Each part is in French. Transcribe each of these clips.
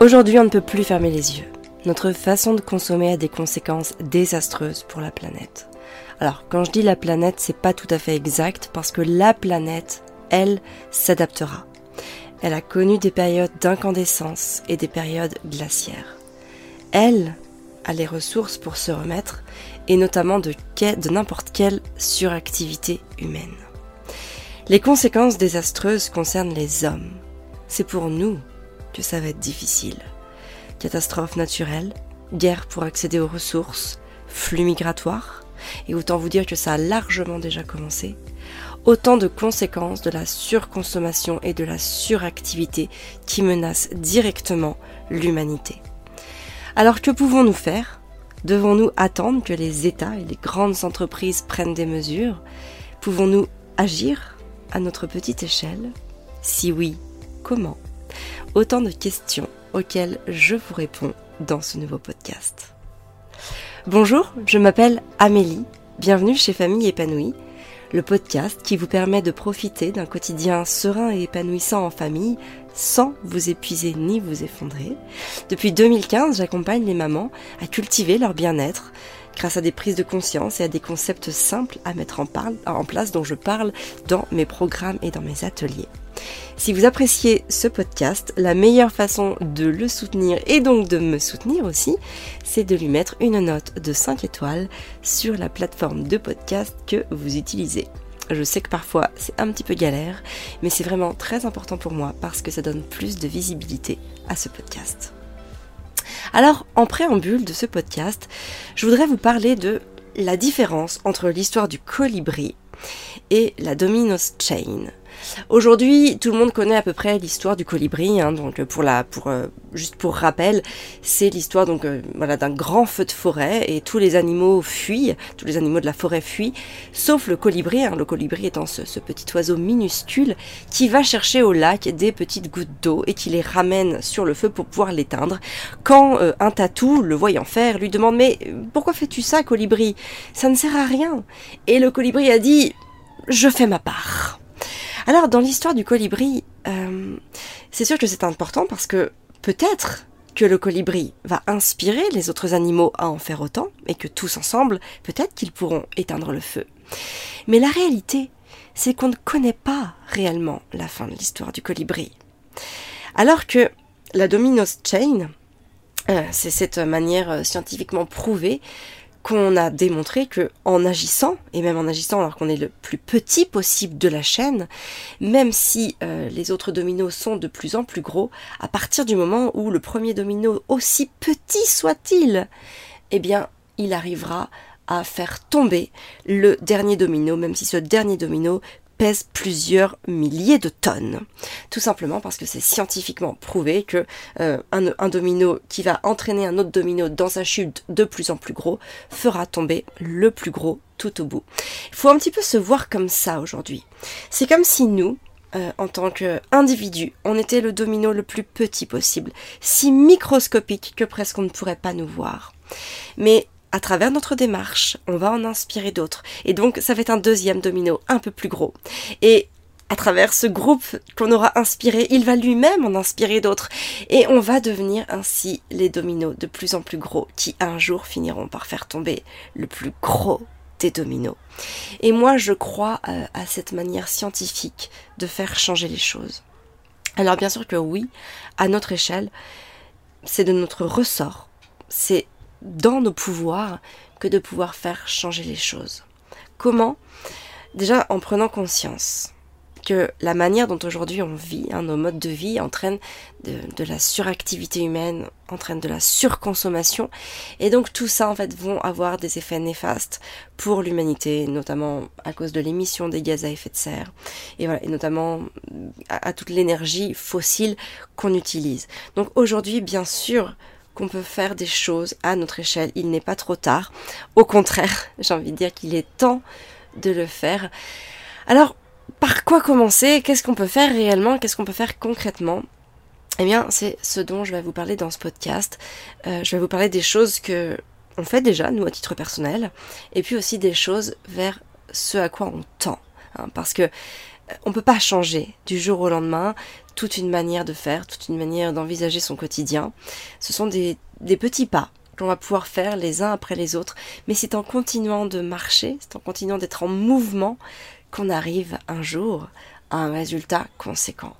Aujourd'hui, on ne peut plus fermer les yeux. Notre façon de consommer a des conséquences désastreuses pour la planète. Alors, quand je dis la planète, c'est pas tout à fait exact parce que la planète, elle, s'adaptera. Elle a connu des périodes d'incandescence et des périodes glaciaires. Elle a les ressources pour se remettre et notamment de, n'importe quelle suractivité humaine. Les conséquences désastreuses concernent les hommes. C'est pour nous que ça va être difficile. Catastrophes naturelles, guerre pour accéder aux ressources, flux migratoires, et autant vous dire que ça a largement déjà commencé, autant de conséquences de la surconsommation et de la suractivité qui menacent directement l'humanité. Alors que pouvons-nous faire? Devons-nous attendre que les États et les grandes entreprises prennent des mesures? Pouvons-nous agir à notre petite échelle? Si oui, comment Autant de questions auxquelles je vous réponds dans ce nouveau podcast. Bonjour, je m'appelle Amélie, bienvenue chez Famille épanouie, le podcast qui vous permet de profiter d'un quotidien serein et épanouissant en famille sans vous épuiser ni vous effondrer. Depuis 2015, j'accompagne les mamans à cultiver leur bien-être grâce à des prises de conscience et à des concepts simples à mettre en, place dont je parle dans mes programmes et dans mes ateliers. Si vous appréciez ce podcast, la meilleure façon de le soutenir et donc de me soutenir aussi, c'est de lui mettre une note de 5 étoiles sur la plateforme de podcast que vous utilisez. Je sais que parfois c'est un petit peu galère, mais c'est vraiment très important pour moi parce que ça donne plus de visibilité à ce podcast. Alors, en préambule de ce podcast, je voudrais vous parler de la différence entre l'histoire du colibri et la Domino's Chain. Aujourd'hui, tout le monde connaît à peu près l'histoire du colibri. Hein, donc pour la, euh, juste pour rappel, c'est l'histoire donc euh, d'un grand feu de forêt et tous les animaux fuient, tous les animaux de la forêt fuient, sauf le colibri. Hein, le colibri étant ce, petit oiseau minuscule qui va chercher au lac des petites gouttes d'eau et qui les ramène sur le feu pour pouvoir l'éteindre. Quand euh, un tatou, le voyant faire, lui demande mais pourquoi fais-tu ça, colibri? Ça ne sert à rien. Et le colibri a dit je fais ma part. Alors, dans l'histoire du colibri, euh, c'est sûr que c'est important parce que peut-être que le colibri va inspirer les autres animaux à en faire autant, et que tous ensemble, peut-être qu'ils pourront éteindre le feu. Mais la réalité, c'est qu'on ne connaît pas réellement la fin de l'histoire du colibri. Alors que la Domino's Chain, euh, c'est cette manière euh, scientifiquement prouvée qu'on a démontré que en agissant, et même en agissant alors qu'on est le plus petit possible de la chaîne, même si euh, les autres dominos sont de plus en plus gros, à partir du moment où le premier domino, aussi petit soit-il, eh bien, il arrivera à faire tomber le dernier domino, même si ce dernier domino plusieurs milliers de tonnes. Tout simplement parce que c'est scientifiquement prouvé que euh, un, domino qui va entraîner un autre domino dans sa chute de plus en plus gros fera tomber le plus gros tout au bout. Il faut un petit peu se voir comme ça aujourd'hui. C'est comme si nous, euh, en tant qu'individu, on était le domino le plus petit possible, si microscopique que presque on ne pourrait pas nous voir. Mais à travers notre démarche, on va en inspirer d'autres. Et donc, ça va être un deuxième domino un peu plus gros. Et à travers ce groupe qu'on aura inspiré, il va lui-même en inspirer d'autres. Et on va devenir ainsi les dominos de plus en plus gros qui un jour finiront par faire tomber le plus gros des dominos. Et moi, je crois euh, à cette manière scientifique de faire changer les choses. Alors bien sûr que oui, à notre échelle, c'est de notre ressort. C'est dans nos pouvoirs que de pouvoir faire changer les choses. Comment? Déjà en prenant conscience que la manière dont aujourd'hui on vit, hein, nos modes de vie entraînent de, la suractivité humaine, entraînent de la surconsommation, et donc tout ça en fait vont avoir des effets néfastes pour l'humanité, notamment à cause de l'émission des gaz à effet de serre, et voilà, et notamment à toute l'énergie fossile qu'on utilise. Donc aujourd'hui, bien sûr, qu'on peut faire des choses à notre échelle. Il n'est pas trop tard. Au contraire, j'ai envie de dire qu'il est temps de le faire. Alors, par quoi commencer? Qu'est-ce qu'on peut faire réellement? Qu'est-ce qu'on peut faire concrètement? Eh bien, c'est ce dont je vais vous parler dans ce podcast. Euh, je vais vous parler des choses que on fait déjà, nous, à titre personnel, et puis aussi des choses vers ce à quoi on tend. Hein, parce que on peut pas changer du jour au lendemain toute une manière de faire, toute une manière d'envisager son quotidien. Ce sont des, des petits pas qu'on va pouvoir faire les uns après les autres, mais c'est en continuant de marcher, c'est en continuant d'être en mouvement qu'on arrive un jour à un résultat conséquent.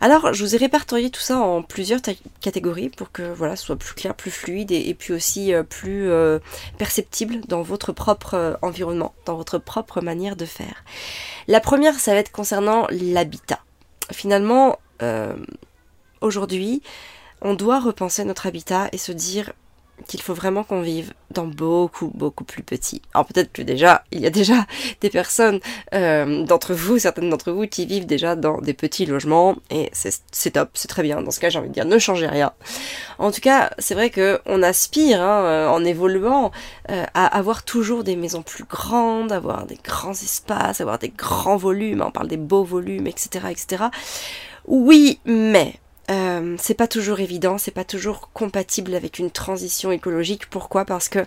Alors, je vous ai répertorié tout ça en plusieurs catégories pour que voilà, ce soit plus clair, plus fluide et, puis aussi euh, plus euh, perceptible dans votre propre euh, environnement, dans votre propre manière de faire. La première, ça va être concernant l'habitat. Finalement, aujourd'hui, on doit repenser notre habitat et se dire qu'il faut vraiment qu'on vive dans beaucoup, beaucoup plus petit. Alors peut-être que déjà, il y a déjà des personnes euh, d'entre vous, certaines d'entre vous, qui vivent déjà dans des petits logements, et c'est top, c'est très bien. Dans ce cas, j'ai envie de dire, ne changez rien. En tout cas, c'est vrai que on aspire, hein, euh, en évoluant, euh, à avoir toujours des maisons plus grandes, avoir des grands espaces, avoir des grands volumes, on parle des beaux volumes, etc., etc. Oui, mais euh, c'est pas toujours évident, c'est pas toujours compatible avec une transition écologique. Pourquoi? Parce que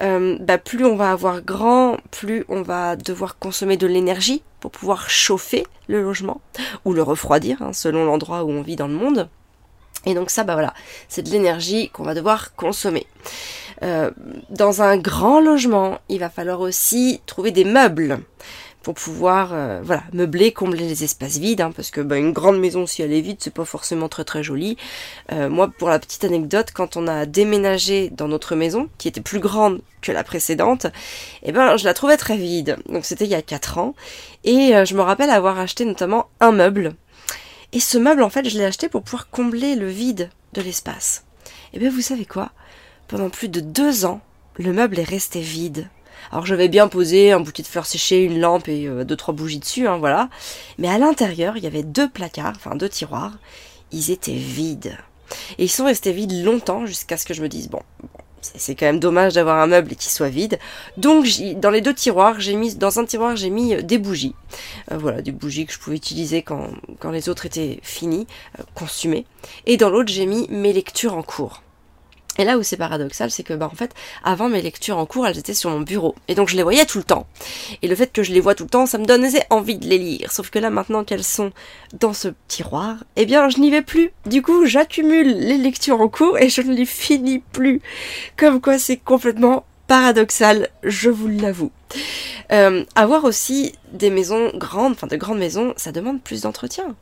euh, bah, plus on va avoir grand, plus on va devoir consommer de l'énergie pour pouvoir chauffer le logement ou le refroidir, hein, selon l'endroit où on vit dans le monde. Et donc ça, bah voilà, c'est de l'énergie qu'on va devoir consommer. Euh, dans un grand logement, il va falloir aussi trouver des meubles pouvoir euh, voilà meubler, combler les espaces vides, hein, parce que bah, une grande maison si elle est vide, c'est pas forcément très très joli. Euh, moi, pour la petite anecdote, quand on a déménagé dans notre maison, qui était plus grande que la précédente, eh ben je la trouvais très vide. Donc c'était il y a 4 ans, et euh, je me rappelle avoir acheté notamment un meuble. Et ce meuble, en fait, je l'ai acheté pour pouvoir combler le vide de l'espace. Et bien vous savez quoi? Pendant plus de deux ans, le meuble est resté vide. Alors j'avais bien posé un bouquet de fleurs séchées, une lampe et euh, deux trois bougies dessus, hein, voilà. Mais à l'intérieur, il y avait deux placards, enfin deux tiroirs. Ils étaient vides. Et ils sont restés vides longtemps jusqu'à ce que je me dise bon, c'est quand même dommage d'avoir un meuble qui soit vide. Donc dans les deux tiroirs, j'ai mis dans un tiroir j'ai mis euh, des bougies. Euh, voilà, des bougies que je pouvais utiliser quand, quand les autres étaient finis, consumés. Et dans l'autre, j'ai mis mes lectures en cours. Et là où c'est paradoxal, c'est que bah en fait, avant mes lectures en cours, elles étaient sur mon bureau. Et donc je les voyais tout le temps. Et le fait que je les vois tout le temps, ça me donnait envie de les lire. Sauf que là maintenant qu'elles sont dans ce tiroir, eh bien je n'y vais plus. Du coup, j'accumule les lectures en cours et je ne les finis plus. Comme quoi c'est complètement paradoxal, je vous l'avoue. Euh, avoir aussi des maisons grandes, enfin de grandes maisons, ça demande plus d'entretien.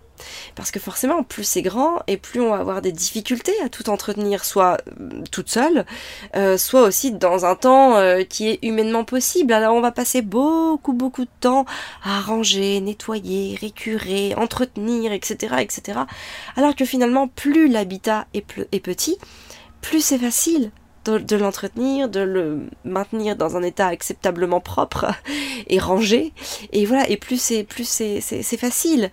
Parce que forcément, plus c'est grand et plus on va avoir des difficultés à tout entretenir, soit euh, toute seule, euh, soit aussi dans un temps euh, qui est humainement possible. Alors on va passer beaucoup beaucoup de temps à ranger, nettoyer, récurer, entretenir, etc., etc. Alors que finalement, plus l'habitat est, est petit, plus c'est facile de, l'entretenir, de le maintenir dans un état acceptablement propre et rangé. Et voilà, et plus c'est plus c'est, facile.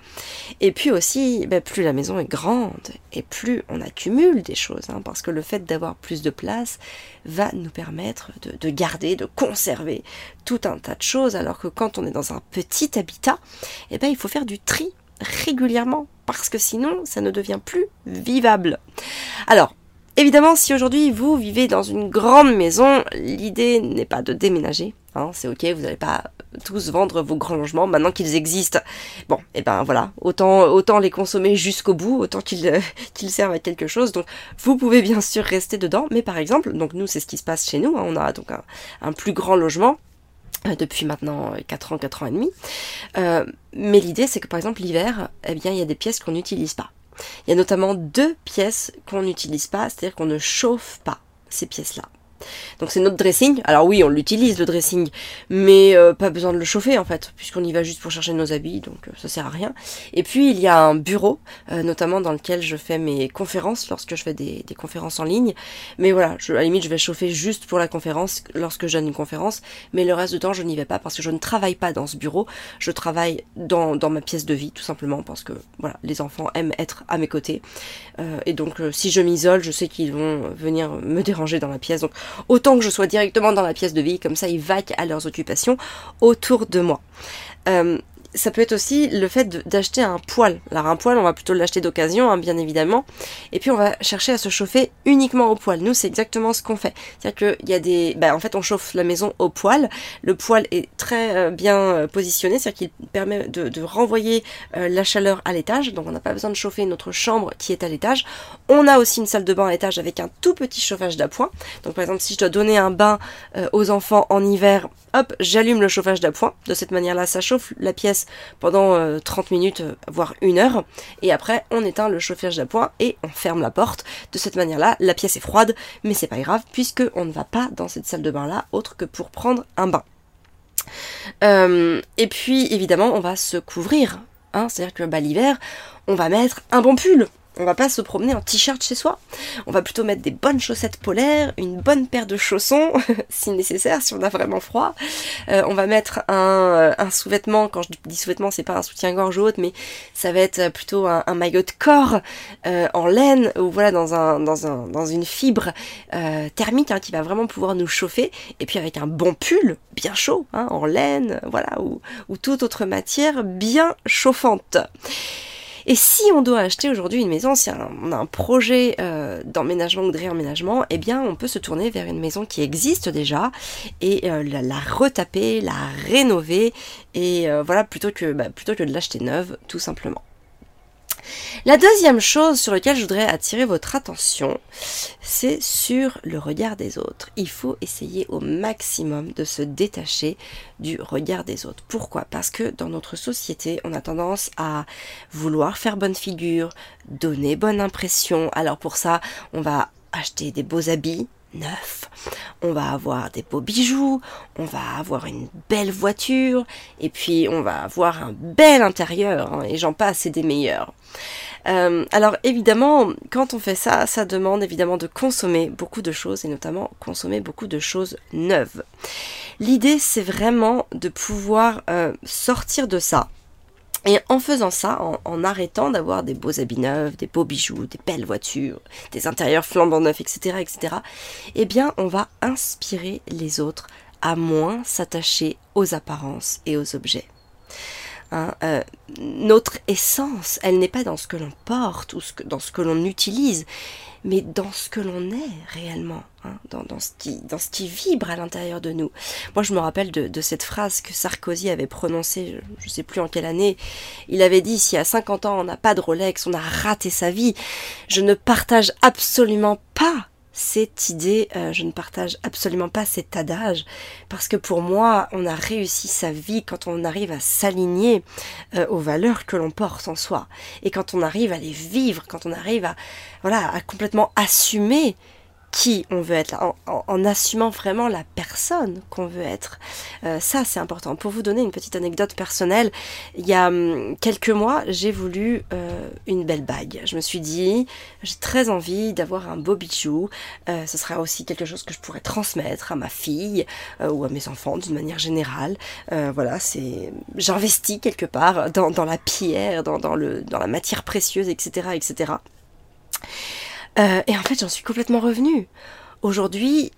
Et puis aussi, ben, plus la maison est grande et plus on accumule des choses, hein, parce que le fait d'avoir plus de place va nous permettre de, garder, de conserver tout un tas de choses, alors que quand on est dans un petit habitat, eh ben, il faut faire du tri régulièrement parce que sinon ça ne devient plus vivable. Alors, Évidemment, si aujourd'hui vous vivez dans une grande maison, l'idée n'est pas de déménager. Hein, c'est ok, vous n'allez pas tous vendre vos grands logements maintenant qu'ils existent. Bon, et eh ben voilà, autant les consommer jusqu'au bout, autant qu'ils euh, qu'ils servent à quelque chose. Donc vous pouvez bien sûr rester dedans, mais par exemple, donc nous c'est ce qui se passe chez nous. Hein, on a donc un, plus grand logement euh, depuis maintenant 4 ans, 4 ans et demi. Euh, mais l'idée c'est que par exemple l'hiver, eh bien il y a des pièces qu'on n'utilise pas. Il y a notamment deux pièces qu'on n'utilise pas, c'est-à-dire qu'on ne chauffe pas ces pièces-là. Donc c'est notre dressing. Alors oui, on l'utilise le dressing, mais euh, pas besoin de le chauffer en fait, puisqu'on y va juste pour chercher nos habits, donc euh, ça sert à rien. Et puis il y a un bureau, euh, notamment dans lequel je fais mes conférences lorsque je fais des, conférences en ligne. Mais voilà, à la limite je vais chauffer juste pour la conférence lorsque je donne une conférence, mais le reste du temps je n'y vais pas parce que je ne travaille pas dans ce bureau. Je travaille dans, ma pièce de vie tout simplement parce que voilà, les enfants aiment être à mes côtés. et donc si je m'isole, je sais qu'ils vont venir me déranger dans la pièce. Autant que je sois directement dans la pièce de vie, comme ça ils vaquent à leurs occupations autour de moi. Euh, ça peut être aussi le fait d'acheter un poêle. Alors un poêle, on va plutôt l'acheter d'occasion, hein, bien évidemment. Et puis on va chercher à se chauffer uniquement au poêle. Nous, c'est exactement ce qu'on fait. C'est-à-dire qu'il y a des... Bah, en fait, on chauffe la maison au poêle. Le poêle est très euh, bien euh, positionné, c'est-à-dire qu'il permet de, renvoyer euh, la chaleur à l'étage. Donc on n'a pas besoin de chauffer notre chambre qui est à l'étage. On a aussi une salle de bain à l'étage avec un tout petit chauffage d'appoint. Donc par exemple, si je dois donner un bain aux enfants en hiver, hop, j'allume le chauffage d'appoint. De cette manière-là, ça chauffe la pièce pendant 30 euh, minutes, euh, voire une heure. Et après, on éteint le chauffage d'appoint et on ferme la porte. De cette manière-là, la pièce est froide, mais c'est pas grave puisque on ne va pas dans cette salle de bain-là autre que pour prendre un bain. Euh, et puis évidemment, on va se couvrir. Hein, C'est-à-dire que bah, l'hiver, on va mettre un bon pull. On va pas se promener en t-shirt chez soi. On va plutôt mettre des bonnes chaussettes polaires, une bonne paire de chaussons, si nécessaire, si on a vraiment froid. Euh, on va mettre un, un sous-vêtement. Quand je dis sous-vêtement, c'est pas un soutien-gorge ou autre, mais ça va être plutôt un, maillot de corps euh, en laine ou voilà dans un dans un dans une fibre euh, thermique hein, qui va vraiment pouvoir nous chauffer. Et puis avec un bon pull bien chaud, hein, en laine, voilà, ou toute autre matière bien chauffante. Et si on doit acheter aujourd'hui une maison, si on a un projet euh, d'emménagement ou de réemménagement, eh bien on peut se tourner vers une maison qui existe déjà et euh, la, retaper, la rénover et euh, voilà plutôt que bah, plutôt que de l'acheter neuve tout simplement. La deuxième chose sur laquelle je voudrais attirer votre attention, c'est sur le regard des autres. Il faut essayer au maximum de se détacher du regard des autres. Pourquoi? Parce que dans notre société, on a tendance à vouloir faire bonne figure, donner bonne impression. Alors pour ça, on va acheter des beaux habits, neufs, on va avoir des beaux bijoux, on va avoir une belle voiture, et puis on va avoir un bel intérieur, hein, et j'en passe, c'est des meilleurs. Euh, alors évidemment, quand on fait ça, ça demande évidemment de consommer beaucoup de choses, et notamment consommer beaucoup de choses neuves. L'idée, c'est vraiment de pouvoir euh, sortir de ça, et en faisant ça, en, arrêtant d'avoir des beaux habits neufs, des beaux bijoux, des belles voitures, des intérieurs flambant neufs, etc., etc., eh bien, on va inspirer les autres à moins s'attacher aux apparences et aux objets. Hein, euh, notre essence, elle n'est pas dans ce que l'on porte ou dans ce que l'on utilise, mais dans ce que l'on est réellement, hein, dans, ce qui, dans ce qui vibre à l'intérieur de nous. Moi, je me rappelle de, cette phrase que Sarkozy avait prononcée, je ne sais plus en quelle année. Il avait dit, si à 50 ans on n'a pas de Rolex, on a raté sa vie. Je ne partage absolument pas cette idée, euh, je ne partage absolument pas cet adage, parce que pour moi, on a réussi sa vie quand on arrive à s'aligner euh, aux valeurs que l'on porte en soi, et quand on arrive à les vivre, quand on arrive à, voilà, à complètement assumer qui on veut être, en, assumant vraiment la personne qu'on veut être. Euh, ça, c'est important. Pour vous donner une petite anecdote personnelle, il y a hum, quelques mois, j'ai voulu euh, une belle bague. Je me suis dit, j'ai très envie d'avoir un beau bijou. Euh, ce sera aussi quelque chose que je pourrais transmettre à ma fille ou à mes enfants d'une manière générale. voilà, c'est, j'investis quelque part dans, la pierre, dans, dans la matière précieuse, etc., etc. Euh, et en fait, j'en suis complètement revenue. Aujourd'hui,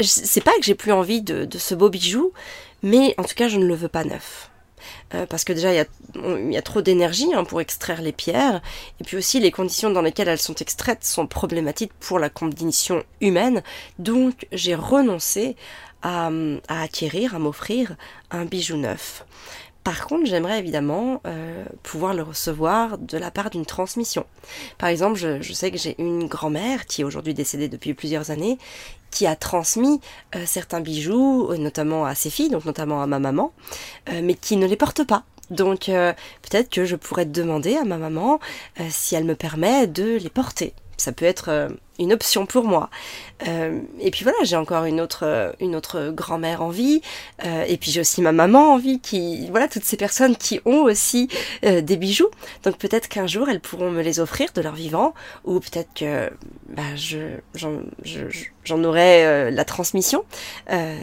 c'est pas que j'ai plus envie de, ce beau bijou, mais en tout cas, je ne le veux pas neuf. Euh, parce que déjà, il y a, trop d'énergie hein, pour extraire les pierres, et puis aussi les conditions dans lesquelles elles sont extraites sont problématiques pour la condition humaine, donc j'ai renoncé à, à acquérir, à m'offrir un bijou neuf. Par contre, j'aimerais évidemment euh, pouvoir le recevoir de la part d'une transmission. Par exemple, je, sais que j'ai une grand-mère qui est aujourd'hui décédée depuis plusieurs années, qui a transmis euh, certains bijoux, euh, notamment à ses filles, donc notamment à ma maman, mais qui ne les porte pas. Donc peut-être que je pourrais demander à ma maman si elle me permet de les porter ça peut être euh, une option pour moi. Euh, et puis voilà, j'ai encore une autre, euh, une autre grand-mère en vie, et puis j'ai aussi ma maman en vie, qui, voilà, toutes ces personnes qui ont aussi des bijoux. Donc peut-être qu'un jour elles pourront me les offrir de leur vivant, ou peut-être que bah, je, j'en, aurai la transmission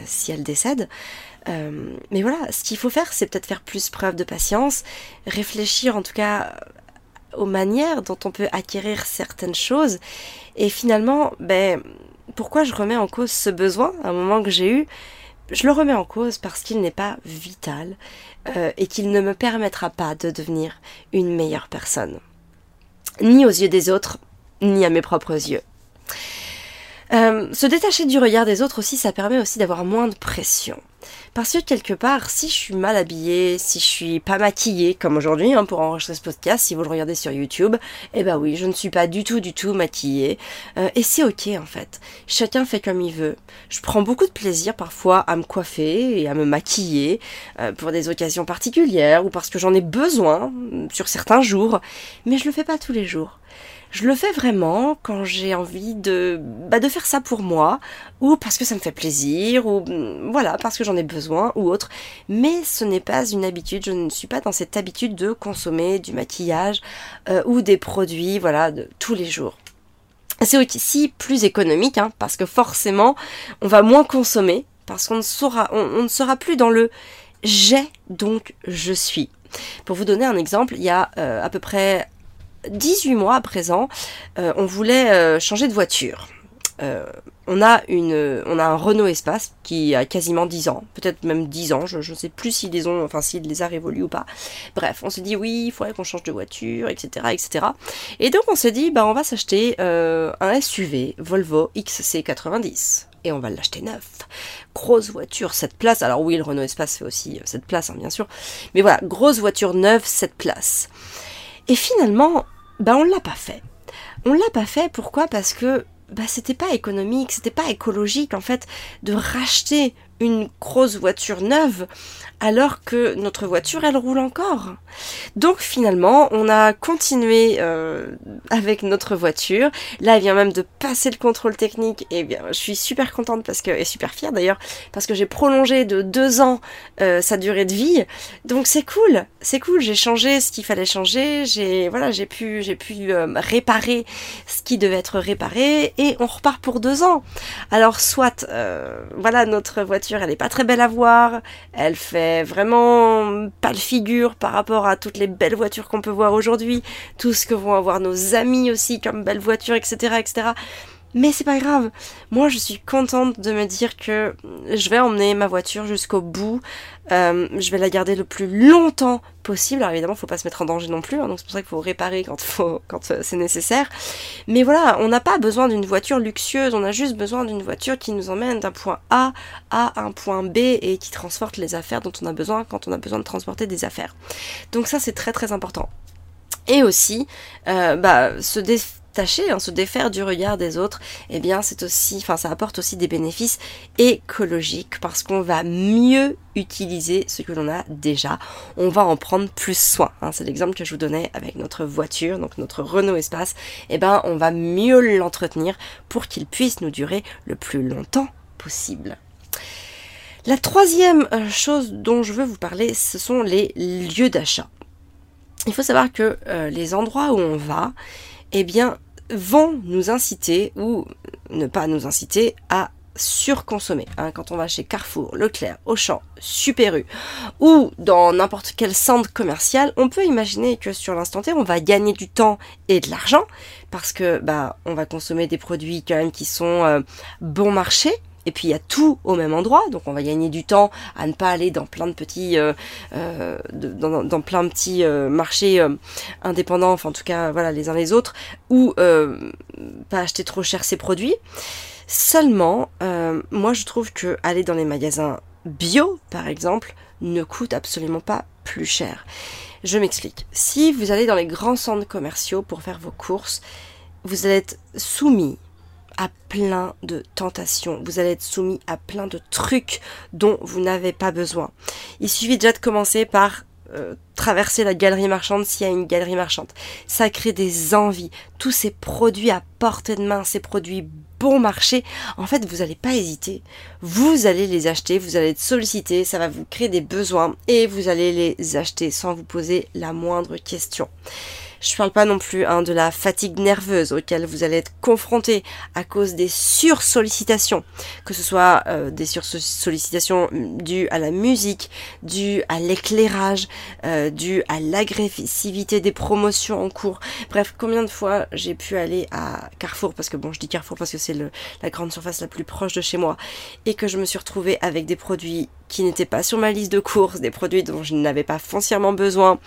si elles décèdent. mais voilà, ce qu'il faut faire, c'est peut-être faire plus preuve de patience, réfléchir en tout cas aux manières dont on peut acquérir certaines choses. Et finalement, ben, pourquoi je remets en cause ce besoin à un moment que j'ai eu? Je le remets en cause parce qu'il n'est pas vital euh, et qu'il ne me permettra pas de devenir une meilleure personne. Ni aux yeux des autres, ni à mes propres yeux. Euh, se détacher du regard des autres aussi, ça permet aussi d'avoir moins de pression. Parce que quelque part, si je suis mal habillée, si je suis pas maquillée, comme aujourd'hui hein, pour enregistrer ce podcast, si vous le regardez sur YouTube, eh ben oui, je ne suis pas du tout, du tout maquillée. Euh, et c'est ok en fait. Chacun fait comme il veut. Je prends beaucoup de plaisir parfois à me coiffer et à me maquiller euh, pour des occasions particulières ou parce que j'en ai besoin sur certains jours, mais je le fais pas tous les jours. Je le fais vraiment quand j'ai envie de, bah, de faire ça pour moi, ou parce que ça me fait plaisir, ou mm, voilà, parce que j'en ai besoin, ou autre. Mais ce n'est pas une habitude, je ne suis pas dans cette habitude de consommer du maquillage euh, ou des produits, voilà, de tous les jours. C'est aussi plus économique, hein, parce que forcément, on va moins consommer, parce qu'on ne sera, on, ne sera plus dans le j'ai donc je suis. Pour vous donner un exemple, il y a euh, à peu près 18 mois à présent, euh, on voulait euh, changer de voiture. Euh, on a une, on a un Renault Espace qui a quasiment 10 ans, peut-être même 10 ans, je ne sais plus s'ils les enfin s'il les a révolus ou pas. Bref, on se dit oui, il faudrait qu'on change de voiture, etc., etc. Et donc on s'est dit, bah on va s'acheter un SUV Volvo XC90 et on va l'acheter neuf. Grosse voiture, 7 places. Alors oui, le Renault Espace fait aussi 7 places, hein, bien sûr. Mais voilà, grosse voiture neuve, 7 places. Et finalement, bah on l'a pas fait. On l'a pas fait pourquoi? Parce que bah c'était pas économique, c'était pas écologique en fait de racheter une grosse voiture neuve alors que notre voiture elle roule encore. Donc finalement on a continué euh, avec notre voiture. Là elle vient même de passer le contrôle technique et bien je suis super contente parce que et super fière d'ailleurs parce que j'ai prolongé de deux ans euh, sa durée de vie. Donc c'est cool, c'est cool. J'ai changé ce qu'il fallait changer. J'ai voilà j'ai pu j'ai pu euh, réparer ce qui devait être réparé et on repart pour deux ans. Alors soit voilà notre voiture elle est pas très belle à voir, elle fait vraiment pas le figure par rapport à toutes les belles voitures qu'on peut voir aujourd'hui, tout ce que vont avoir nos amis aussi comme belles voitures, etc., etc. Mais c'est pas grave. Moi, je suis contente de me dire que je vais emmener ma voiture jusqu'au bout. Euh, je vais la garder le plus longtemps possible. Alors évidemment, faut pas se mettre en danger non plus. Hein, donc c'est pour ça qu'il faut réparer quand euh, c'est nécessaire. Mais voilà, on n'a pas besoin d'une voiture luxueuse. On a juste besoin d'une voiture qui nous emmène d'un point A à un point B et qui transporte les affaires dont on a besoin quand on a besoin de transporter des affaires. Donc ça, c'est très très important. Et aussi, euh, bah, se Hein, se défaire du regard des autres, eh bien c'est aussi, enfin ça apporte aussi des bénéfices écologiques parce qu'on va mieux utiliser ce que l'on a déjà. On va en prendre plus soin. Hein. c'est l'exemple que je vous donnais avec notre voiture, donc notre Renault Espace. Eh ben on va mieux l'entretenir pour qu'il puisse nous durer le plus longtemps possible. La troisième euh, chose dont je veux vous parler, ce sont les lieux d'achat. Il faut savoir que euh, les endroits où on va, eh bien, vont nous inciter ou ne pas nous inciter à surconsommer. Hein, quand on va chez Carrefour, Leclerc, Auchan, Super ou dans n'importe quel centre commercial, on peut imaginer que sur l'instant T, on va gagner du temps et de l'argent parce que bah on va consommer des produits quand même qui sont euh, bon marché, et puis il y a tout au même endroit, donc on va gagner du temps à ne pas aller dans plein de petits, euh, euh, euh, marchés indépendants, enfin en tout cas voilà les uns les autres, ou pas acheter trop cher ses produits. Seulement, moi je trouve que aller dans les magasins bio, par exemple, ne coûte absolument pas plus cher. Je m'explique. Si vous allez dans les grands centres commerciaux pour faire vos courses, vous allez être soumis à plein de tentations. Vous allez être soumis à plein de trucs dont vous n'avez pas besoin. Il suffit déjà de commencer par euh, traverser la galerie marchande s'il y a une galerie marchande. Ça crée des envies. Tous ces produits à portée de main, ces produits bon marché, en fait, vous n'allez pas hésiter. Vous allez les acheter, vous allez être sollicité, ça va vous créer des besoins et vous allez les acheter sans vous poser la moindre question. Je parle pas non plus hein, de la fatigue nerveuse auquel vous allez être confronté à cause des sursollicitations, que ce soit euh, des sursollicitations dues à la musique, dues à l'éclairage, euh, dues à l'agressivité des promotions en cours. Bref, combien de fois j'ai pu aller à Carrefour, parce que bon, je dis Carrefour parce que c'est la grande surface la plus proche de chez moi, et que je me suis retrouvée avec des produits qui n'étaient pas sur ma liste de courses, des produits dont je n'avais pas foncièrement besoin,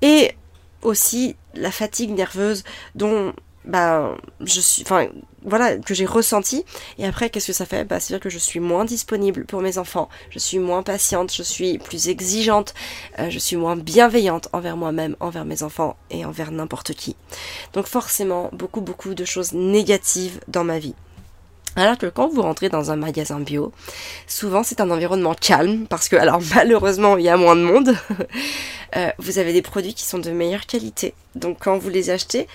et aussi la fatigue nerveuse dont bah je suis enfin voilà que j'ai ressenti et après qu'est-ce que ça fait? Bah c'est à dire que je suis moins disponible pour mes enfants. Je suis moins patiente. Je suis plus exigeante. Euh, je suis moins bienveillante envers moi-même envers mes enfants et envers n'importe qui. Donc forcément beaucoup beaucoup de choses négatives dans ma vie alors que quand vous rentrez dans un magasin bio, souvent c'est un environnement calme parce que alors malheureusement il y a moins de monde. Euh, vous avez des produits qui sont de meilleure qualité. Donc quand vous les achetez,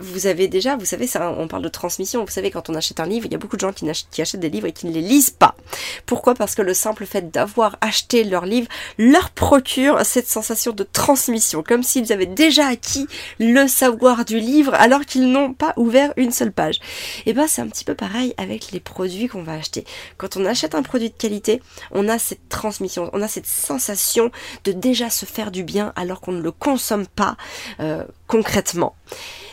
vous avez déjà, vous savez, ça, on parle de transmission. Vous savez, quand on achète un livre, il y a beaucoup de gens qui, achètent des livres et qui ne les lisent pas. Pourquoi? Parce que le simple fait d'avoir acheté leur livre leur procure cette sensation de transmission, comme s'ils avaient déjà acquis le savoir du livre alors qu'ils n'ont pas ouvert une seule page. Et ben, c'est un petit peu pareil avec les produits qu'on va acheter. Quand on achète un produit de qualité, on a cette transmission, on a cette sensation de déjà se faire du bien alors qu'on ne le consomme pas euh, concrètement.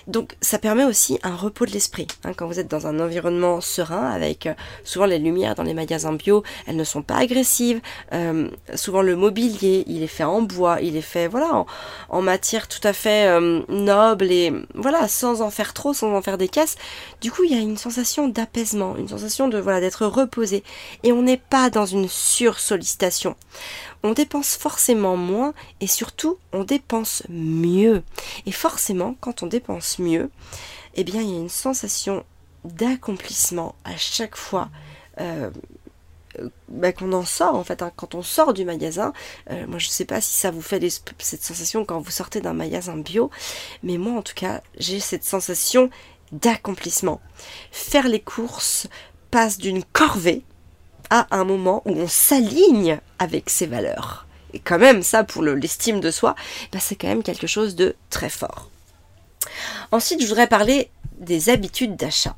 Donc ça permet aussi un repos de l'esprit. Hein, quand vous êtes dans un environnement serein, avec euh, souvent les lumières dans les magasins bio, elles ne sont pas agressives. Euh, souvent le mobilier, il est fait en bois, il est fait voilà en, matière tout à fait euh, noble et voilà sans en faire trop, sans en faire des caisses. Du coup il y a une sensation d'apaisement, une sensation de voilà d'être reposé et on n'est pas dans une sursollicitation on dépense forcément moins et surtout on dépense mieux. Et forcément, quand on dépense mieux, eh bien il y a une sensation d'accomplissement à chaque fois. Euh, bah, qu'on en sort en fait hein. quand on sort du magasin euh, moi je sais pas si ça vous fait cette sensation quand vous sortez d'un magasin bio mais moi en tout cas j'ai cette sensation d'accomplissement faire les courses passe d'une corvée à un moment où on s'aligne avec ses valeurs. Et quand même, ça, pour l'estime de soi, bah, c'est quand même quelque chose de très fort. Ensuite, je voudrais parler des habitudes d'achat.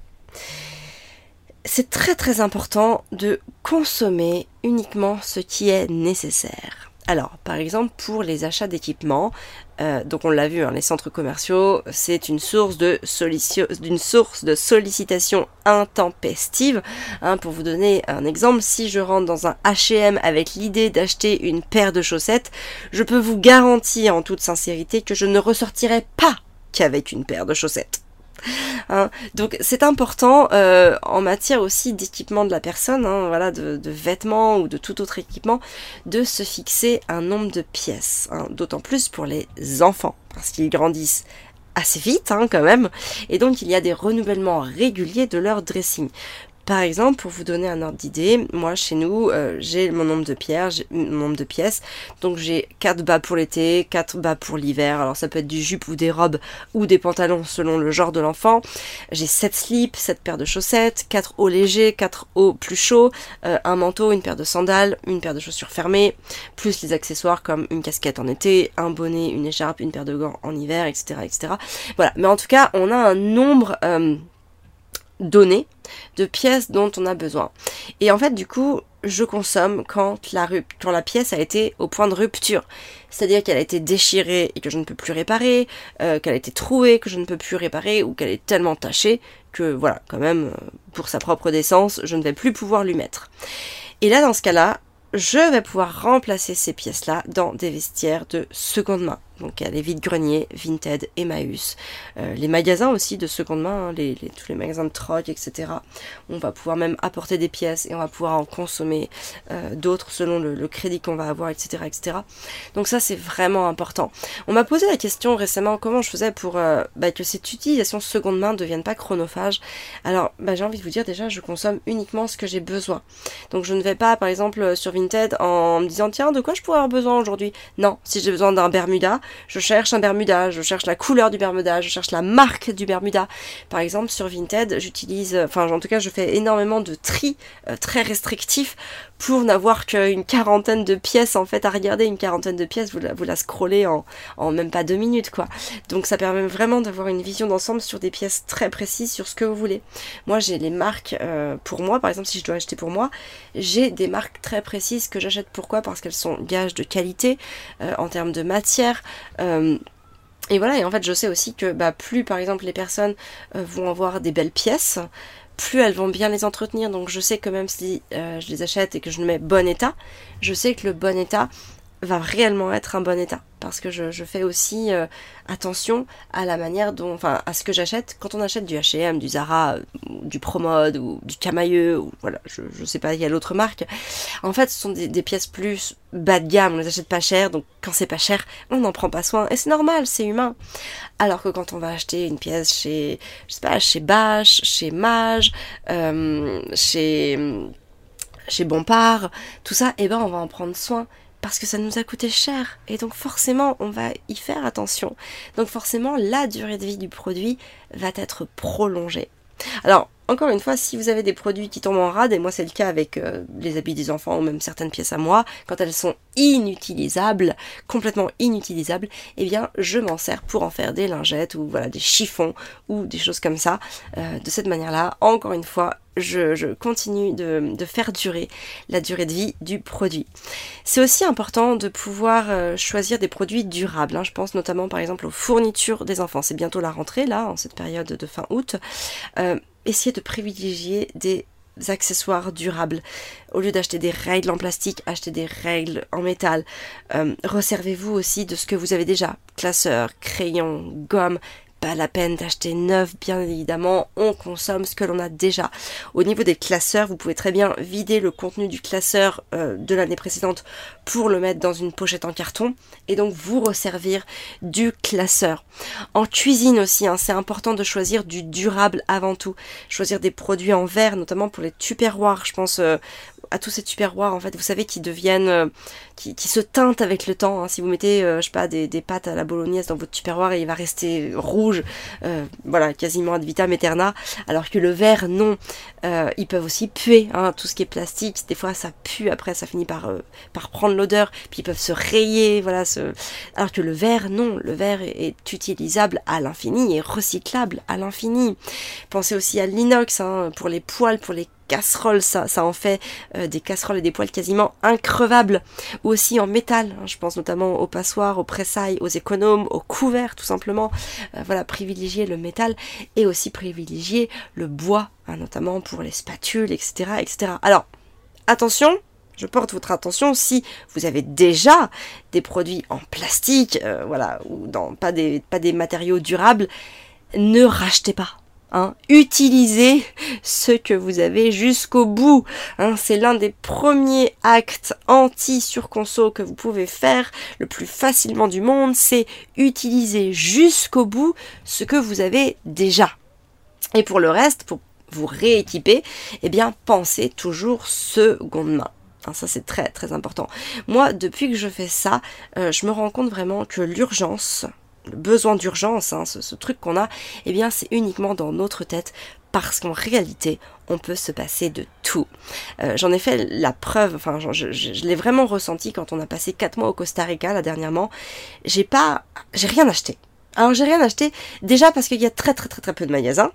C'est très très important de consommer uniquement ce qui est nécessaire. Alors, par exemple, pour les achats d'équipements, euh, donc on l'a vu, hein, les centres commerciaux, c'est une source de d'une source sollicitation intempestive. Hein, pour vous donner un exemple, si je rentre dans un H&M avec l'idée d'acheter une paire de chaussettes, je peux vous garantir en toute sincérité que je ne ressortirai pas qu'avec une paire de chaussettes. Hein. Donc c'est important euh, en matière aussi d'équipement de la personne, hein, de, vêtements ou de tout autre équipement, de se fixer un nombre de pièces. Hein. D'autant plus pour les enfants, parce qu'ils grandissent assez vite quand même, et donc il y a des renouvellements réguliers de leur dressing. Par exemple, pour vous donner un ordre d'idée, moi chez nous, euh, j'ai mon nombre de pierres, mon nombre de pièces. Donc j'ai 4 bas pour l'été, 4 bas pour l'hiver. Alors ça peut être du jupe ou des robes ou des pantalons selon le genre de l'enfant. J'ai 7 slips, 7 paires de chaussettes, 4 hauts légers, 4 hauts plus chauds, euh, un manteau, une paire de sandales, une paire de chaussures fermées, plus les accessoires comme une casquette en été, un bonnet, une écharpe, une paire de gants en hiver, etc. etc. Voilà, mais en tout cas, on a un nombre... Euh, données de pièces dont on a besoin. Et en fait, du coup, je consomme quand la, pièce a été au point de rupture. C'est-à-dire qu'elle a été déchirée et que je ne peux plus réparer, euh, qu'elle a été trouée, que je ne peux plus réparer, ou qu'elle est tellement tachée que, voilà, quand même, euh, pour sa propre décence, je ne vais plus pouvoir lui mettre. Et là, dans ce cas-là, je vais pouvoir remplacer ces pièces-là dans des vestiaires de seconde main. Donc il y a les vides-greniers, Vinted, Emmaüs, euh, les magasins aussi de seconde main, hein, tous les magasins de troc, etc. On va pouvoir même apporter des pièces et on va pouvoir en consommer euh, d'autres selon le, crédit qu'on va avoir, etc. etc. Donc ça c'est vraiment important. On m'a posé la question récemment comment je faisais pour euh, bah, que cette utilisation seconde main ne devienne pas chronophage. Alors bah, j'ai envie de vous dire déjà je consomme uniquement ce que j'ai besoin. Donc je ne vais pas par exemple sur Vinted en me disant tiens de quoi je pourrais avoir besoin aujourd'hui? Non, si j'ai besoin d'un Bermuda, je cherche un Bermuda, je cherche la couleur du Bermuda, je cherche la marque du Bermuda. Par exemple, sur Vinted, j'utilise, enfin en tout cas, je fais énormément de tri euh, très restrictif pour n'avoir qu'une quarantaine de pièces en fait à regarder, une quarantaine de pièces, vous la, vous scrollez en, même pas deux minutes quoi. Donc ça permet vraiment d'avoir une vision d'ensemble sur des pièces très précises sur ce que vous voulez. Moi j'ai les marques euh, pour moi, par exemple si je dois acheter pour moi, j'ai des marques très précises que j'achète pourquoi? Parce qu'elles sont gages de qualité euh, en termes de matière. Euh, et voilà, et en fait je sais aussi que bah, plus par exemple les personnes vont avoir des belles pièces, plus elles vont bien les entretenir. Donc je sais que même si je les achète et que je le mets bon état, je sais que le bon état va réellement être un bon état parce que je, fais aussi euh, attention à la manière dont, enfin, à ce que j'achète. Quand on achète du H&M, du Zara, du Promode ou du Camailleux, ou voilà, je, je sais pas, il y a l'autre marque. En fait, ce sont des, pièces plus bas de gamme, on les achète pas cher, donc quand c'est pas cher, on n'en prend pas soin, et c'est normal, c'est humain. Alors que quand on va acheter une pièce chez, je sais pas, chez Bache, chez Mage, euh, chez chez Bompard, tout ça, eh ben on va en prendre soin parce que ça nous a coûté cher et donc forcément on va y faire attention. Donc forcément la durée de vie du produit va être prolongée. Alors encore une fois, si vous avez des produits qui tombent en rade, et moi c'est le cas avec euh, les habits des enfants ou même certaines pièces à moi, quand elles sont inutilisables, complètement inutilisables, eh bien je m'en sers pour en faire des lingettes ou voilà des chiffons ou des choses comme ça. Euh, de cette manière-là, encore une fois, je, continue de, faire durer la durée de vie du produit. C'est aussi important de pouvoir euh, choisir des produits durables. Hein. Je pense notamment par exemple aux fournitures des enfants. C'est bientôt la rentrée là, en cette période de fin août essayez de privilégier des accessoires durables. Au lieu d'acheter des règles en plastique, achetez des règles en métal. Euh, Resservez-vous aussi de ce que vous avez déjà. Classeurs, crayons, gomme, pas la peine d'acheter neuf, bien évidemment, on consomme ce que l'on a déjà. Au niveau des classeurs, vous pouvez très bien vider le contenu du classeur euh, de l'année précédente pour le mettre dans une pochette en carton et donc vous resservir du classeur. En cuisine aussi, hein, c'est important de choisir du durable avant tout. Choisir des produits en verre, notamment pour les tupperwares. Je pense euh, à tous ces tupperwares en fait, vous savez, qui deviennent, euh, qui, se teintent avec le temps. Hein. Si vous mettez, euh, je sais pas, des, pâtes à la bolognaise dans votre tupperware, il va rester rouge, euh, voilà, quasiment ad vitam aeterna. Alors que le verre, non. ils peuvent aussi puer, hein, tout ce qui est plastique. Des fois, ça pue. Après, ça finit par prendre l'odeur. Puis ils peuvent se rayer, voilà. Alors que le verre, non. Le verre est, utilisable à l'infini et recyclable à l'infini. Pensez aussi à l'inox hein, pour les poils, pour les casseroles, ça, en fait euh, des casseroles et des poêles quasiment increvables, aussi en métal, hein, je pense notamment aux passoires, aux pressailles, aux économes, aux couverts tout simplement, euh, voilà, privilégier le métal, et aussi privilégier le bois, hein, notamment pour les spatules, etc., etc. Alors, attention, je porte votre attention si vous avez déjà des produits en plastique, euh, voilà, ou dans pas des, pas des matériaux durables, ne rachetez pas. Hein, utilisez ce que vous avez jusqu'au bout. Hein, c'est l'un des premiers actes anti-surconso que vous pouvez faire le plus facilement du monde. C'est utiliser jusqu'au bout ce que vous avez déjà. Et pour le reste, pour vous rééquiper, eh bien, pensez toujours seconde main. Hein, ça c'est très très important. Moi, depuis que je fais ça, euh, je me rends compte vraiment que l'urgence, besoin d'urgence, hein, ce, truc qu'on a, eh bien c'est uniquement dans notre tête parce qu'en réalité, on peut se passer de tout. Euh, j'en ai fait la preuve, enfin, je, l'ai vraiment ressenti quand on a passé 4 mois au Costa Rica, là, dernièrement. J'ai pas, j'ai rien acheté. Alors, j'ai rien acheté, déjà parce qu'il y a très très très très peu de magasins.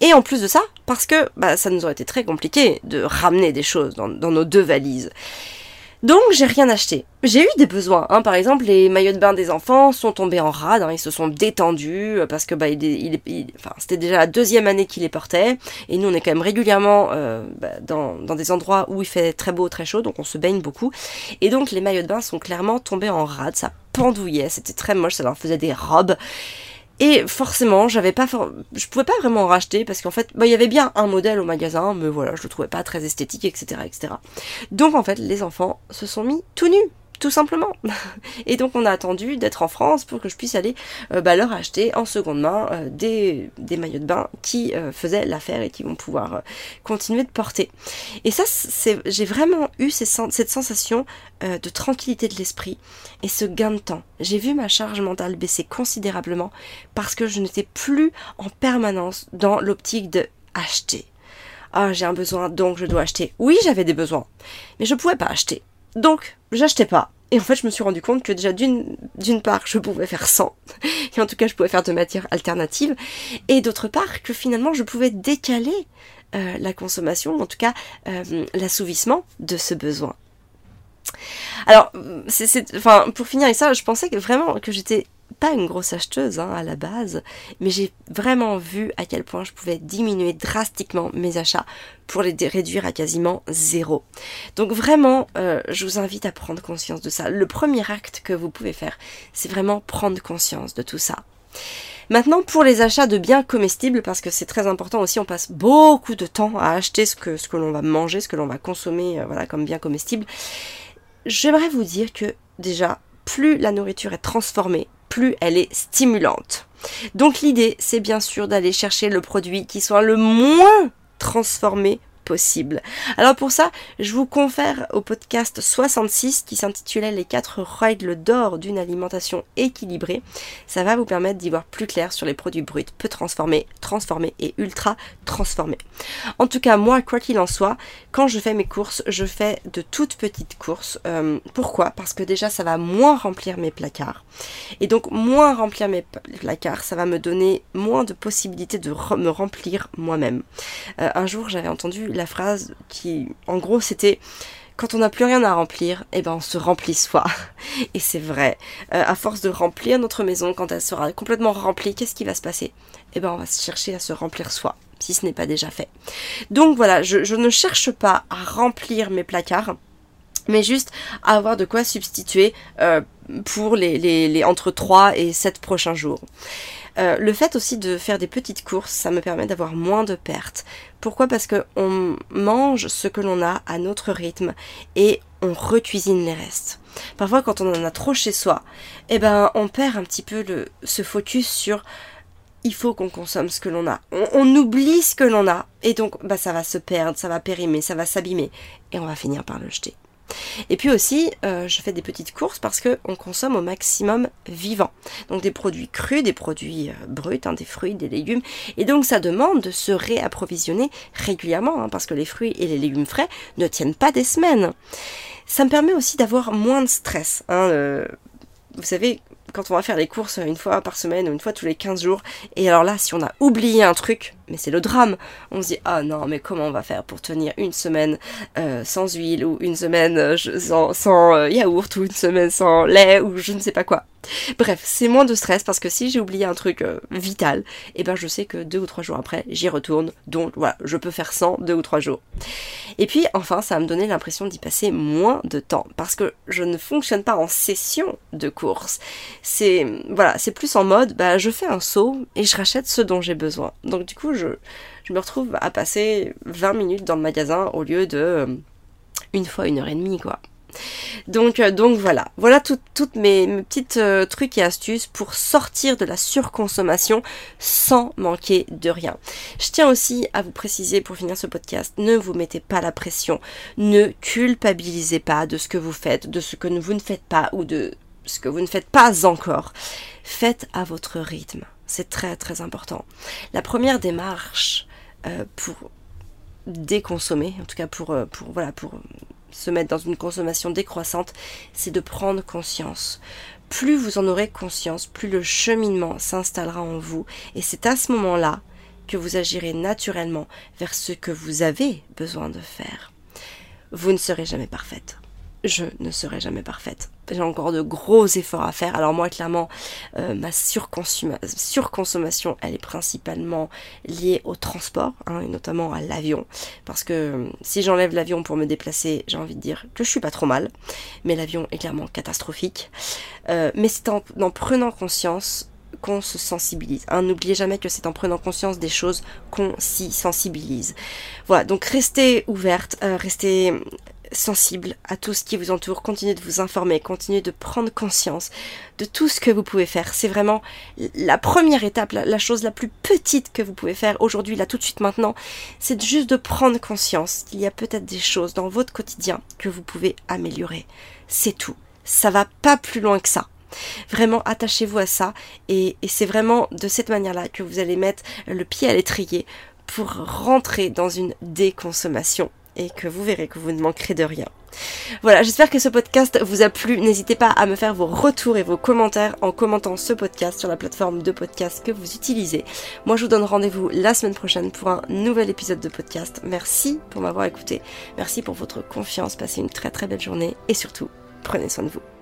Et en plus de ça, parce que bah, ça nous aurait été très compliqué de ramener des choses dans nos deux valises. Donc j'ai rien acheté. J'ai eu des besoins. Hein. Par exemple, les maillots de bain des enfants sont tombés en rade. Hein. Ils se sont détendus euh, parce que bah, il, enfin, c'était déjà la deuxième année qu'il les portait. Et nous, on est quand même régulièrement euh, bah, dans, dans, des endroits où il fait très beau, très chaud, donc on se baigne beaucoup. Et donc les maillots de bain sont clairement tombés en rade. Ça pendouillait, c'était très moche, ça leur faisait des robes. Et forcément, j'avais pas, je pouvais pas vraiment en racheter parce qu'en fait, bah, il y avait bien un modèle au magasin, mais voilà, je le trouvais pas très esthétique, etc., etc. Donc en fait, les enfants se sont mis tout nus tout simplement. Et donc on a attendu d'être en France pour que je puisse aller euh, bah, leur acheter en seconde main euh, des, maillots de bain qui euh, faisaient l'affaire et qui vont pouvoir continuer de porter. Et ça, j'ai vraiment eu cette sensation de tranquillité de l'esprit et ce gain de temps. J'ai vu ma charge mentale baisser considérablement parce que je n'étais plus en permanence dans l'optique de acheter. Ah, j'ai un besoin, donc je dois acheter. Oui, j'avais des besoins, mais je pouvais pas acheter. Donc, j'achetais pas. Et en fait, je me suis rendu compte que déjà, d'une, part, je pouvais faire sans. Et en tout cas, je pouvais faire de matière alternative. Et d'autre part, que finalement, je pouvais décaler euh, la consommation, en tout cas, euh, l'assouvissement de ce besoin. Alors, enfin, pour finir avec ça, je pensais vraiment que j'étais pas une grosse acheteuse hein, à la base, mais j'ai vraiment vu à quel point je pouvais diminuer drastiquement mes achats pour les réduire à quasiment zéro. Donc vraiment, euh, je vous invite à prendre conscience de ça. Le premier acte que vous pouvez faire, c'est vraiment prendre conscience de tout ça. Maintenant, pour les achats de biens comestibles, parce que c'est très important aussi, on passe beaucoup de temps à acheter ce que, l'on va manger, ce que l'on va consommer, euh, voilà, comme bien comestible. J'aimerais vous dire que déjà, plus la nourriture est transformée, plus elle est stimulante. Donc l'idée, c'est bien sûr d'aller chercher le produit qui soit le moins transformé possible. Alors pour ça, je vous confère au podcast 66 qui s'intitulait Les 4 règles d'or d'une alimentation équilibrée. Ça va vous permettre d'y voir plus clair sur les produits bruts, peu transformés, transformés et ultra transformés. En tout cas, moi, quoi qu'il en soit, quand je fais mes courses, je fais de toutes petites courses. Euh, pourquoi? Parce que déjà, ça va moins remplir mes placards. Et donc, moins remplir mes placards, ça va me donner moins de possibilités de me remplir moi-même. Euh, un jour, j'avais entendu la phrase qui, en gros, c'était quand on n'a plus rien à remplir, eh ben on se remplit soi. Et c'est vrai. Euh, à force de remplir notre maison, quand elle sera complètement remplie, qu'est-ce qui va se passer? Eh ben on va chercher à se remplir soi, si ce n'est pas déjà fait. Donc voilà, je, ne cherche pas à remplir mes placards, mais juste à avoir de quoi substituer euh, pour les, les, entre 3 et 7 prochains jours. Euh, le fait aussi de faire des petites courses, ça me permet d'avoir moins de pertes. Pourquoi? Parce qu'on mange ce que l'on a à notre rythme et on recuisine les restes. Parfois, quand on en a trop chez soi, eh ben, on perd un petit peu le, ce focus sur il faut qu'on consomme ce que l'on a. On, oublie ce que l'on a et donc bah, ça va se perdre, ça va périmer, ça va s'abîmer et on va finir par le jeter. Et puis aussi, euh, je fais des petites courses parce qu'on consomme au maximum vivant. Donc des produits crus, des produits euh, bruts, hein, des fruits, des légumes. Et donc ça demande de se réapprovisionner régulièrement hein, parce que les fruits et les légumes frais ne tiennent pas des semaines. Ça me permet aussi d'avoir moins de stress. Hein, euh, vous savez, quand on va faire les courses une fois par semaine ou une fois tous les 15 jours, et alors là, si on a oublié un truc, mais c'est le drame, on se dit, ah non, mais comment on va faire pour tenir une semaine euh, sans huile, ou une semaine euh, sans, euh, yaourt, ou une semaine sans lait, ou je ne sais pas quoi. Bref, c'est moins de stress parce que si j'ai oublié un truc euh, vital, eh ben je sais que deux ou trois jours après, j'y retourne. Donc voilà, je peux faire sans deux ou trois jours. Et puis enfin, ça va me donner l'impression d'y passer moins de temps parce que je ne fonctionne pas en session de course. C'est voilà, c'est plus en mode, bah je fais un saut et je rachète ce dont j'ai besoin. Donc du coup, je, je me retrouve à passer 20 minutes dans le magasin au lieu de euh, une fois une heure et demie quoi. Donc, euh, donc voilà, voilà toutes mes, petites euh, trucs et astuces pour sortir de la surconsommation sans manquer de rien. Je tiens aussi à vous préciser pour finir ce podcast, ne vous mettez pas la pression, ne culpabilisez pas de ce que vous faites, de ce que vous ne faites pas ou de ce que vous ne faites pas encore. Faites à votre rythme, c'est très très important. La première démarche euh, pour déconsommer, en tout cas pour, pour voilà pour se mettre dans une consommation décroissante, c'est de prendre conscience. Plus vous en aurez conscience, plus le cheminement s'installera en vous, et c'est à ce moment-là que vous agirez naturellement vers ce que vous avez besoin de faire. Vous ne serez jamais parfaite je ne serai jamais parfaite. J'ai encore de gros efforts à faire. Alors moi, clairement, euh, ma surconsommation, elle est principalement liée au transport, hein, et notamment à l'avion. Parce que euh, si j'enlève l'avion pour me déplacer, j'ai envie de dire que je suis pas trop mal. Mais l'avion est clairement catastrophique. Euh, mais c'est en, prenant conscience qu'on se sensibilise. Hein, N'oubliez jamais que c'est en prenant conscience des choses qu'on s'y sensibilise. Voilà, donc restez ouverte, restez sensible à tout ce qui vous entoure, continuez de vous informer, continuez de prendre conscience de tout ce que vous pouvez faire. C'est vraiment la première étape, la, chose la plus petite que vous pouvez faire aujourd'hui, là tout de suite maintenant, c'est juste de prendre conscience qu'il y a peut-être des choses dans votre quotidien que vous pouvez améliorer. C'est tout. Ça va pas plus loin que ça. Vraiment, attachez-vous à ça et, et c'est vraiment de cette manière-là que vous allez mettre le pied à l'étrier pour rentrer dans une déconsommation et que vous verrez que vous ne manquerez de rien. Voilà, j'espère que ce podcast vous a plu. N'hésitez pas à me faire vos retours et vos commentaires en commentant ce podcast sur la plateforme de podcast que vous utilisez. Moi, je vous donne rendez-vous la semaine prochaine pour un nouvel épisode de podcast. Merci pour m'avoir écouté. Merci pour votre confiance. Passez une très très belle journée et surtout, prenez soin de vous.